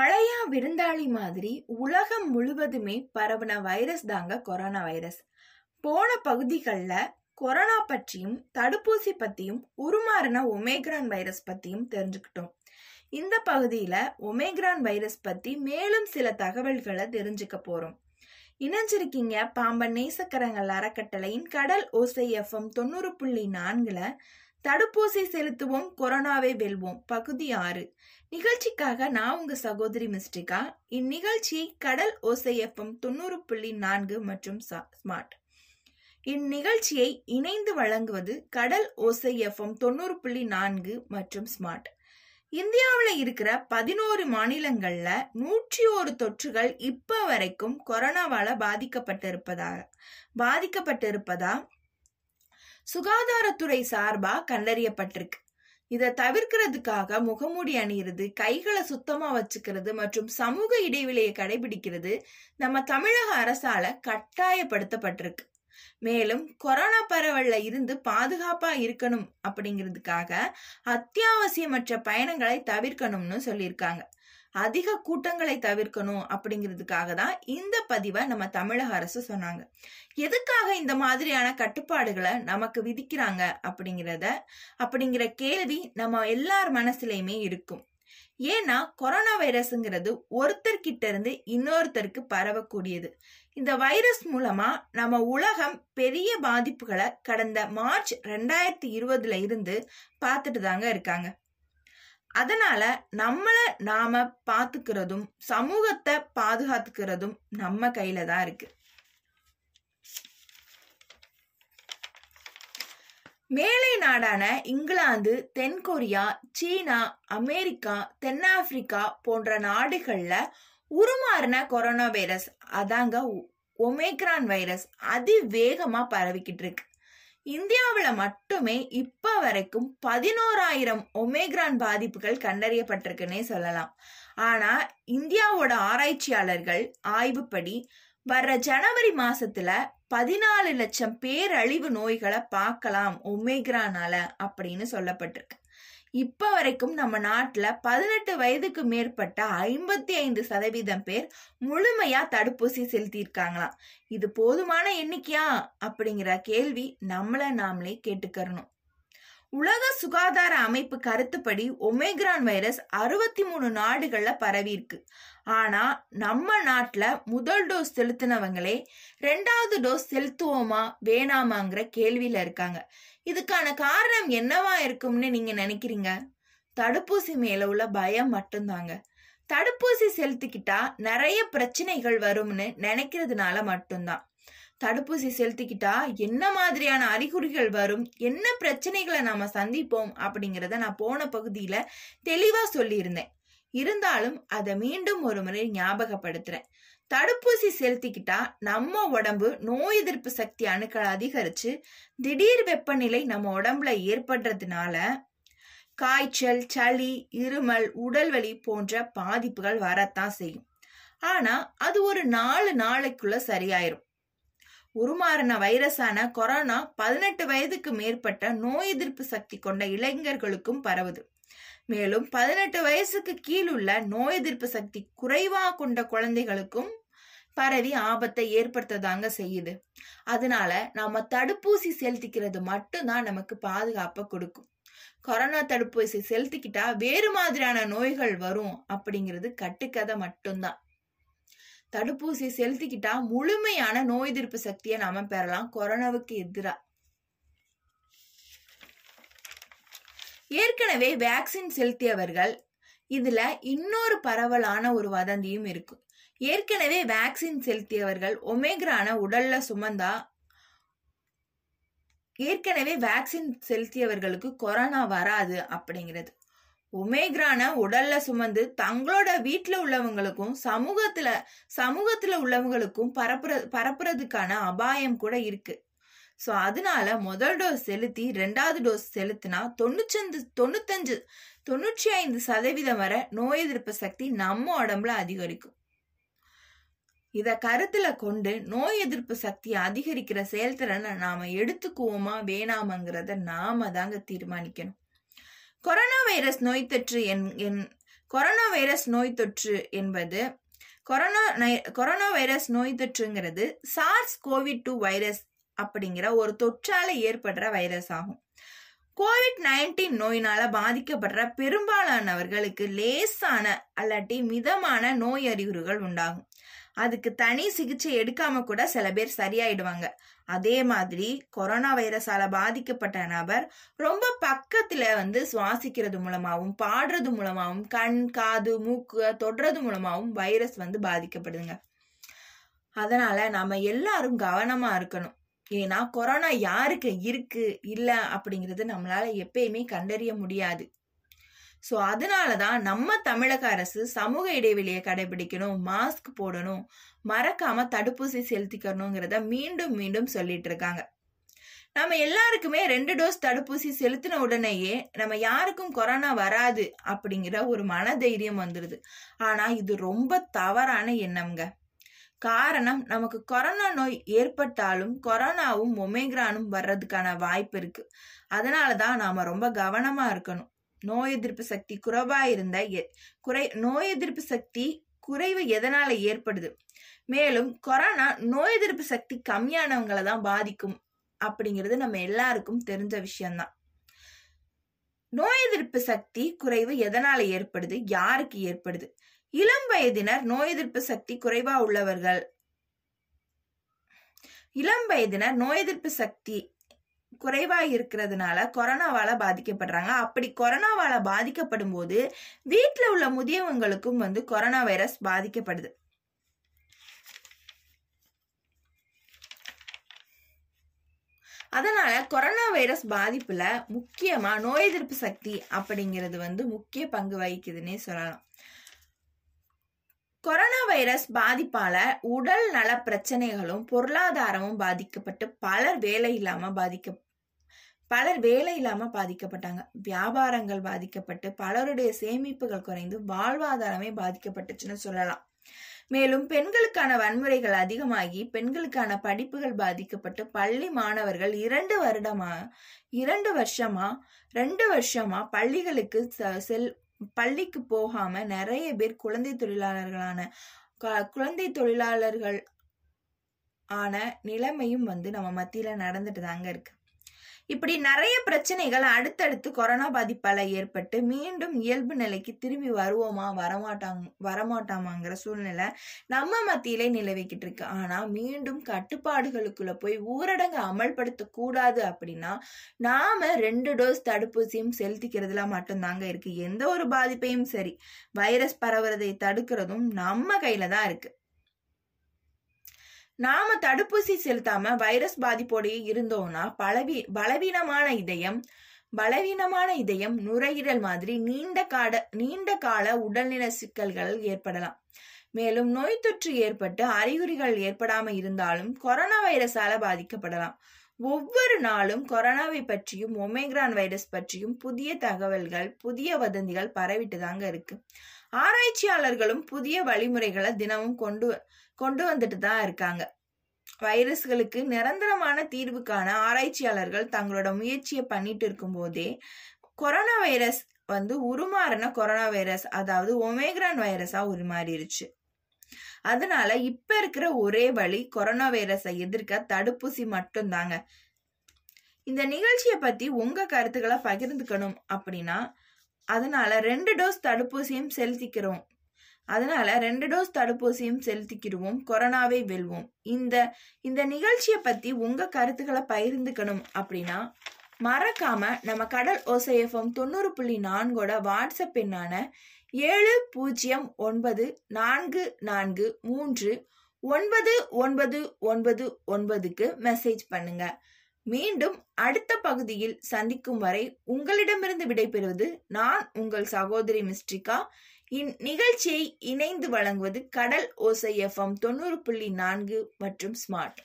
அழையா விருந்தாளி மாதிரி உலகம் முழுவதுமே பரவின வைரஸ் தாங்க கொரோனா வைரஸ். போன பகுதிகளில் கொரோனா பற்றியும் தடுப்பூசி பற்றியும் உருமாறின ஒமேக்ரான் வைரஸ் பற்றியும் தெரிஞ்சுக்கிட்டோம். இந்த பகுதியில் ஒமேக்ரான் வைரஸ் பற்றி மேலும் சில தகவல்களை தெரிஞ்சுக்க போகிறோம் இணைஞ்சிருக்கீங்க பாம்பன் நேசக்கரங்கள் அறக்கட்டளையின் கடல் ஓசை எஃப்எம் தொண்ணூறு புள்ளி நான்குல தடுப்பூசி செலுத்துவோம் கொரோனாவை வெல்வோம் பகுதி ஆறு. நிகழ்ச்சிக்காக நான் உங்க சகோதரி மிஸ்டிகா. இந்நிகழ்ச்சி கடல் ஓசையப்பம் தொண்ணூறு புள்ளி நான்கு மற்றும் ஸ்மார்ட். இந்நிகழ்ச்சியை இணைந்து வழங்குவது கடல் ஓசை எஃப்எம் தொண்ணூறு புள்ளி நான்கு மற்றும் ஸ்மார்ட். இந்தியாவில் இருக்கிற பதினோரு மாநிலங்களில் நூற்றி ஒரு தொற்றுகள் இப்போ வரைக்கும் கொரோனாவால் பாதிக்கப்பட்டிருப்பதா பாதிக்கப்பட்டிருப்பதா? சுகாதாரத்துறை சார்பாக கண்டறியப்பட்டிருக்கு. இதை தவிர்க்கிறதுக்காக முகமூடி அணியிறது கைகளை சுத்தமா வச்சுக்கிறது மற்றும் சமூக இடைவெளியை கடைபிடிக்கிறது நம்ம தமிழக அரசால கட்டாயப்படுத்தப்பட்டிருக்கு. மேலும் கொரோனா பரவல்ல இருந்து பாதுகாப்பா இருக்கணும் அப்படிங்கிறதுக்காக அத்தியாவசியமற்ற பயணங்களை தவிர்க்கணும்னு சொல்லியிருக்காங்க. அதிக கூட்டங்களை தவிர்க்கணும் அப்படிங்கிறதுக்காக தான் இந்த பதிவை நம்ம தமிழக அரசு சொன்னாங்க. எதுக்காக இந்த மாதிரியான கட்டுப்பாடுகளை நமக்கு விதிக்கிறாங்க அப்படிங்கிறத அப்படிங்கிற கேள்வி நம்ம எல்லார் மனசுலயுமே இருக்கும். ஏன்னா கொரோனா வைரஸ்ங்கிறது ஒருத்தர்கிட்ட இருந்து இன்னொருத்தருக்கு பரவக்கூடியது. இந்த வைரஸ் மூலமா நம்ம உலகம் பெரிய பாதிப்புகளை கடந்த மார்ச் ரெண்டாயிரத்தி இருபதுல இருந்து பார்த்துட்டு தாங்க இருக்காங்க. அதனால நம்மள நாம பாத்துக்கிறதும் சமூகத்தை பாதுகாத்துக்கிறதும் நம்ம கையில தான் இருக்கு. மேலை நாடான இங்கிலாந்து தென்கொரியா சீனா அமெரிக்கா தென்னாப்பிரிக்கா போன்ற நாடுகள்ல உருமாறின கொரோனா வைரஸ் அதாங்க ஒமேக்ரான் வைரஸ் அதிவேகமா பரவிக்கிட்டு இருக்கு. இந்தியாவில் மட்டுமே இப்ப வரைக்கும் பதினோராயிரம் ஒமேக்ரான் பாதிப்புகள் கண்டறியப்பட்டிருக்குன்னே சொல்லலாம். ஆனா இந்தியாவோட ஆராய்ச்சியாளர்கள் ஆய்வுப்படி வர்ற ஜனவரி மாசத்துல பதினாலு லட்சம் பேரழிவு நோய்களை பார்க்கலாம் ஒமேக்ரானால அப்படின்னு சொல்லப்பட்டிருக்கு. இப்ப வரைக்கும் நம்ம நாட்டுல பதினெட்டு வயதுக்கு மேற்பட்ட ஐம்பத்தி ஐந்து சதவீதம் பேர் முழுமையா தடுப்பூசி செலுத்தியிருக்காங்களாம். இது போதுமான எண்ணிக்கையா? அப்படிங்கிற கேள்வி நம்மள நாமளே கேட்டுக்கறணும். உலக சுகாதார அமைப்பு கருத்துப்படி ஒமேக்ரான் வைரஸ் அறுபத்தி மூணு நாடுகள்ல பரவி இருக்கு. ஆனா நம்ம நாட்டுல முதல் டோஸ் செலுத்தினவங்களே ரெண்டாவது டோஸ் செலுத்துவோமா வேணாமாங்கிற கேள்வியில இருக்காங்க. இதுக்கான காரணம் என்னவா இருக்கும்னு நீங்க நினைக்கிறீங்க? தடுப்பூசி மேல உள்ள பயம் மட்டும்தாங்க. தடுப்பூசி செலுத்திக்கிட்டா நிறைய பிரச்சனைகள் வரும்னு நினைக்கிறதுனால மட்டும்தான். தடுப்பூசி செலுத்திக்கிட்டா என்ன மாதிரியான அறிகுறிகள் வரும்? என்ன பிரச்சனைகளை நாம சந்திப்போம்? அப்படிங்கிறத நான் போன பகுதியில தெளிவா சொல்லியிருந்தேன். இருந்தாலும் அதை மீண்டும் ஒரு முறை ஞாபகப்படுத்துறேன். தடுப்பூசி செலுத்திக்கிட்டா நம்ம உடம்பு நோய் எதிர்ப்பு சக்தி அணுக்களை அதிகரிச்சு திடீர் வெப்பநிலை நம்ம உடம்புல ஏற்படுறதுனால காய்ச்சல் சளி இருமல் உடல்வலி போன்ற பாதிப்புகள் வரத்தான் செய்யும். ஆனா அது ஒரு நாலு நாளைக்குள்ள சரியாயிரும். உருமாறின வைரஸான கொரோனா பதினெட்டு வயதுக்கு மேற்பட்ட நோய் எதிர்ப்பு சக்தி கொண்ட இளைஞர்களுக்கும் பரவுது. மேலும் பதினெட்டு வயசுக்கு கீழுள்ள நோய் எதிர்ப்பு சக்தி குறைவாக கொண்ட குழந்தைகளுக்கும் பரவி ஆபத்தை ஏற்படுத்ததாங்க செய்யுது. அதனால நாம தடுப்பூசி செலுத்திக்கிறது மட்டும்தான் நமக்கு பாதுகாப்பை கொடுக்கும். கொரோனா தடுப்பூசி செலுத்திக்கிட்டா வேறு மாதிரியான நோய்கள் வரும் அப்படிங்கிறது கட்டுக்கதை மட்டும்தான். தடுப்பூசி செலுத்திக்கிட்டா முழுமையான நோய் எதிர்ப்பு சக்தியை நாம பெறலாம். கொரோனாவுக்கு எதிராக ஏற்கனவே வேக்சின் செலுத்தியவர்கள் இதுல இன்னொரு பரவலான ஒரு வதந்தியும் இருக்கு. ஏற்கனவே வேக்சின் செலுத்தியவர்கள் ஒமேக்ரான உடல்ல சுமந்தா ஏற்கனவே வேக்சின் செலுத்தியவர்களுக்கு கொரோனா வராது அப்படிங்கிறது. ஒமேக்ரான உடல்ல சுமந்து தங்களோட வீட்டில் உள்ளவங்களுக்கும் சமூகத்துல சமூகத்துல உள்ளவங்களுக்கும் பரப்புற பரப்புறதுக்கான அபாயம் கூட இருக்கு. ஸோ அதனால முதல் டோஸ் செலுத்தி ரெண்டாவது டோஸ் செலுத்தினா தொண்ணூற்றஞ்சு தொண்ணூத்தஞ்சு தொண்ணூற்றி ஐந்து சதவீதம் வரை நோய் எதிர்ப்பு சக்தி நம்ம உடம்புல அதிகரிக்கும். இதை கருத்துல கொண்டு நோய் எதிர்ப்பு சக்தியை அதிகரிக்கிற செயல்திறனை நாம எடுத்துக்குவோமா வேணாமங்கிறத நாம தாங்க தீர்மானிக்கணும். கொரோனா வைரஸ் நோய் தொற்று என் கொரோனா வைரஸ் நோய் தொற்று என்பது கொரோனா நை- கொரோனா வைரஸ் நோய் தொற்றுங்கிறது சார்ஸ் கோவிட் டூ வைரஸ் அப்படிங்கிற ஒரு தொற்றால ஏற்படுற வைரஸ் ஆகும். கோவிட் நைன்டீன் நோயினால பாதிக்கப்படுற பெரும்பாலானவர்களுக்கு லேசான அல்லாட்டி மிதமான நோய் அறிகுறிகள் உண்டாகும். அதுக்கு தனி சிகிச்சை எடுக்காம கூட சில பேர் சரியாயிடுவாங்க. அதே மாதிரி கொரோனா வைரஸால பாதிக்கப்பட்ட நபர் ரொம்ப பக்கத்துல வந்து சுவாசிக்கிறது மூலமாகவும் பாடுறது மூலமாகவும் கண் காது மூக்கு தொடுறது மூலமாகவும் வைரஸ் வந்து பாதிக்கப்படுதுங்க. அதனால நம்ம எல்லாரும் கவனமா இருக்கணும். ஏன்னா கொரோனா யாருக்கு இருக்கு இல்லை அப்படிங்கிறது நம்மளால எப்பயுமே கண்டறிய முடியாது. ஸோ அதனால தான் நம்ம தமிழக அரசு சமூக இடைவெளியை கடைபிடிக்கணும் மாஸ்க் போடணும் மறக்காம தடுப்பூசி செலுத்திக்கணுங்கிறத மீண்டும் மீண்டும் சொல்லிட்டு இருக்காங்க. நம்ம எல்லாருக்குமே ரெண்டு டோஸ் தடுப்பூசி செலுத்தின உடனேயே நம்ம யாருக்கும் கொரோனா வராது அப்படிங்கிற ஒரு மனதைரியம் வந்துடுது ஆனால் இது ரொம்ப தவறான எண்ணம்ங்க. காரணம் நமக்கு கொரோனா நோய் ஏற்பட்டாலும் கொரோனாவும் ஒமேக்ரானும் வர்றதுக்கான வாய்ப்பு இருக்கு. அதனாலதான் நாம ரொம்ப கவனமா இருக்கணும். நோய் எதிர்ப்பு சக்தி குறைவா இருந்த எ- குறை நோய் எதிர்ப்பு சக்தி குறைவு எதனால ஏற்படுது? மேலும் கொரோனா நோய் எதிர்ப்பு சக்தி கம்மியானவங்களை தான் பாதிக்கும் அப்படிங்கிறது நம்ம எல்லாருக்கும் தெரிஞ்ச விஷயம்தான். நோய் எதிர்ப்பு சக்தி குறைவு எதனால ஏற்படுது? யாருக்கு ஏற்படுது? இளம் வயதினர் நோய் எதிர்ப்பு சக்தி குறைவா உள்ளவர்கள். இளம் வயதினர் நோய் எதிர்ப்பு சக்தி குறைவா இருக்கிறதுனால கொரோனாவால பாதிக்கப்படுறாங்க. அப்படி கொரோனாவால பாதிக்கப்படும் போது வீட்டில் உள்ள முதியவங்களுக்கும் வந்து கொரோனா வைரஸ் பாதிக்கப்படுது. அதனால கொரோனா வைரஸ் பாதிப்புல முக்கியமா நோய் எதிர்ப்பு சக்தி அப்படிங்கிறது வந்து முக்கிய பங்கு வகிக்குதுன்னே சொல்லலாம். கொரோனா வைரஸ் பாதிப்பால உடல் நல பிரச்சனைகளும் பொருளாதாரமும் பாதிக்கப்பட்டு பலர் வேலை இல்லாம பாதிக்க பலர் வேலை இல்லாம பாதிக்கப்பட்டாங்க. வியாபாரங்கள் பாதிக்கப்பட்டு பலருடைய சேமிப்புகள் குறைந்து வாழ்வாதாரமே பாதிக்கப்பட்டுச்சுன்னு சொல்லலாம். மேலும் பெண்களுக்கான வன்முறைகள் அதிகமாகி பெண்களுக்கான படிப்புகள் பாதிக்கப்பட்டு பள்ளி மாணவர்கள் இரண்டு வருடமா இரண்டு வருஷமா ரெண்டு வருஷமா பள்ளிகளுக்கு செல் பள்ளிக்கு போகாம நிறைய பேர் குழந்தை தொழிலாளர்களான க- குழந்தை தொழிலாளர்கள் ஆன நிலைமையும் வந்து நம்ம மத்தியில நடந்துட்டு தாங்க இருக்கு. இப்படி நிறைய பிரச்சனைகள் அடுத்தடுத்து கொரோனா பாதிப்பால ஏற்பட்டு மீண்டும் இயல்பு நிலைக்கு திரும்பி வருவோமா வரமாட்டாங்க வரமாட்டாமாங்கிற சூழ்நிலை நம்ம மத்தியிலே நிலவிக்கிட்டு இருக்கு. ஆனா மீண்டும் கட்டுப்பாடுகளுக்குள்ள போய் ஊரடங்கு அமல்படுத்த கூடாது அப்படின்னா நாம ரெண்டு டோஸ் தடுப்பூசியும் செலுத்திக்கிறதுல மட்டும்தாங்க இருக்கு. எந்த ஒரு பாதிப்பையும் சரி வைரஸ் பரவுறதை தடுக்கிறதும் நம்ம கையில தான் இருக்கு. நாம தடுப்பூசி செலுத்தாம வைரஸ் பாதிப்போடையே இருந்தோம்னா பலவி பலவீனமான இதயம் பலவீனமான இதயம் நுரையீரல் மாதிரி நீண்ட கால நீண்ட கால உடல்நல சிக்கல்கள் ஏற்படலாம். மேலும் நோய் தொற்று ஏற்பட்டு அறிகுறிகள் ஏற்படாம இருந்தாலும் கொரோனா வைரஸால பாதிக்கப்படலாம். ஒவ்வொரு நாளும் கொரோனாவை பற்றியும் ஒமேக்ரான் வைரஸ் பற்றியும் புதிய தகவல்கள் புதிய வதந்திகள் பரவிட்டு தாங்க இருக்கு. ஆராய்ச்சியாளர்களும் புதிய வழிமுறைகளை தினமும் கொண்டு கொண்டு வந்துட்டு தான் இருக்காங்க. வைரஸ்களுக்கு நிரந்தரமான தீர்வுக்கான ஆராய்ச்சியாளர்கள் தங்களோட முயற்சியை பண்ணிட்டு இருக்கும் போதே கொரோனா வைரஸ் வந்து உருமாறின கொரோனா வைரஸ் அதாவது ஒமேக்ரான் வைரஸா உருமாறிடுச்சு அதனால இப்ப இருக்கிற ஒரே வழி கொரோனா வைரஸை எதிர்க்க தடுப்பூசி மட்டும்தாங்க. இந்த நிகழ்ச்சியை பத்தி உங்க கருத்துக்களை பகிர்ந்துக்கணும் அப்படின்னா அதனால ரெண்டு டோஸ் தடுப்பூசியும் செலுத்திக்கிறோம். அதனால ரெண்டு டோஸ் தடுப்பூசியும் செலுத்திக்கிடுவோம் கொரோனாவை வெல்வோம். இந்த இந்த நிகழ்ச்சியை பத்தி உங்க கருத்துக்களை பகிர்ந்துக்கணும் அப்படின்னா மறக்காம நம்ம கடல் ஓசைஎஃப்எம் தொண்ணூறு புள்ளி நான்கோட வாட்ஸ்அப் எண்ணான ஏழு பூஜ்ஜியம் ஒன்பது நான்கு நான்கு மூன்று ஒன்பது ஒன்பது ஒன்பது ஒன்பதுக்கு மெசேஜ் பண்ணுங்க. மீண்டும் அடுத்த பகுதியில் சந்திக்கும் வரை உங்களிடமிருந்து விடைபெறுவது நான் உங்கள் சகோதரி மிஸ்ட்ரிகா இந்நிகழ்ச்சியை இணைந்து வழங்குவது கடல் ஓசை எஃப்எம் தொண்ணூறு புள்ளி நான்கு மற்றும் ஸ்மார்ட்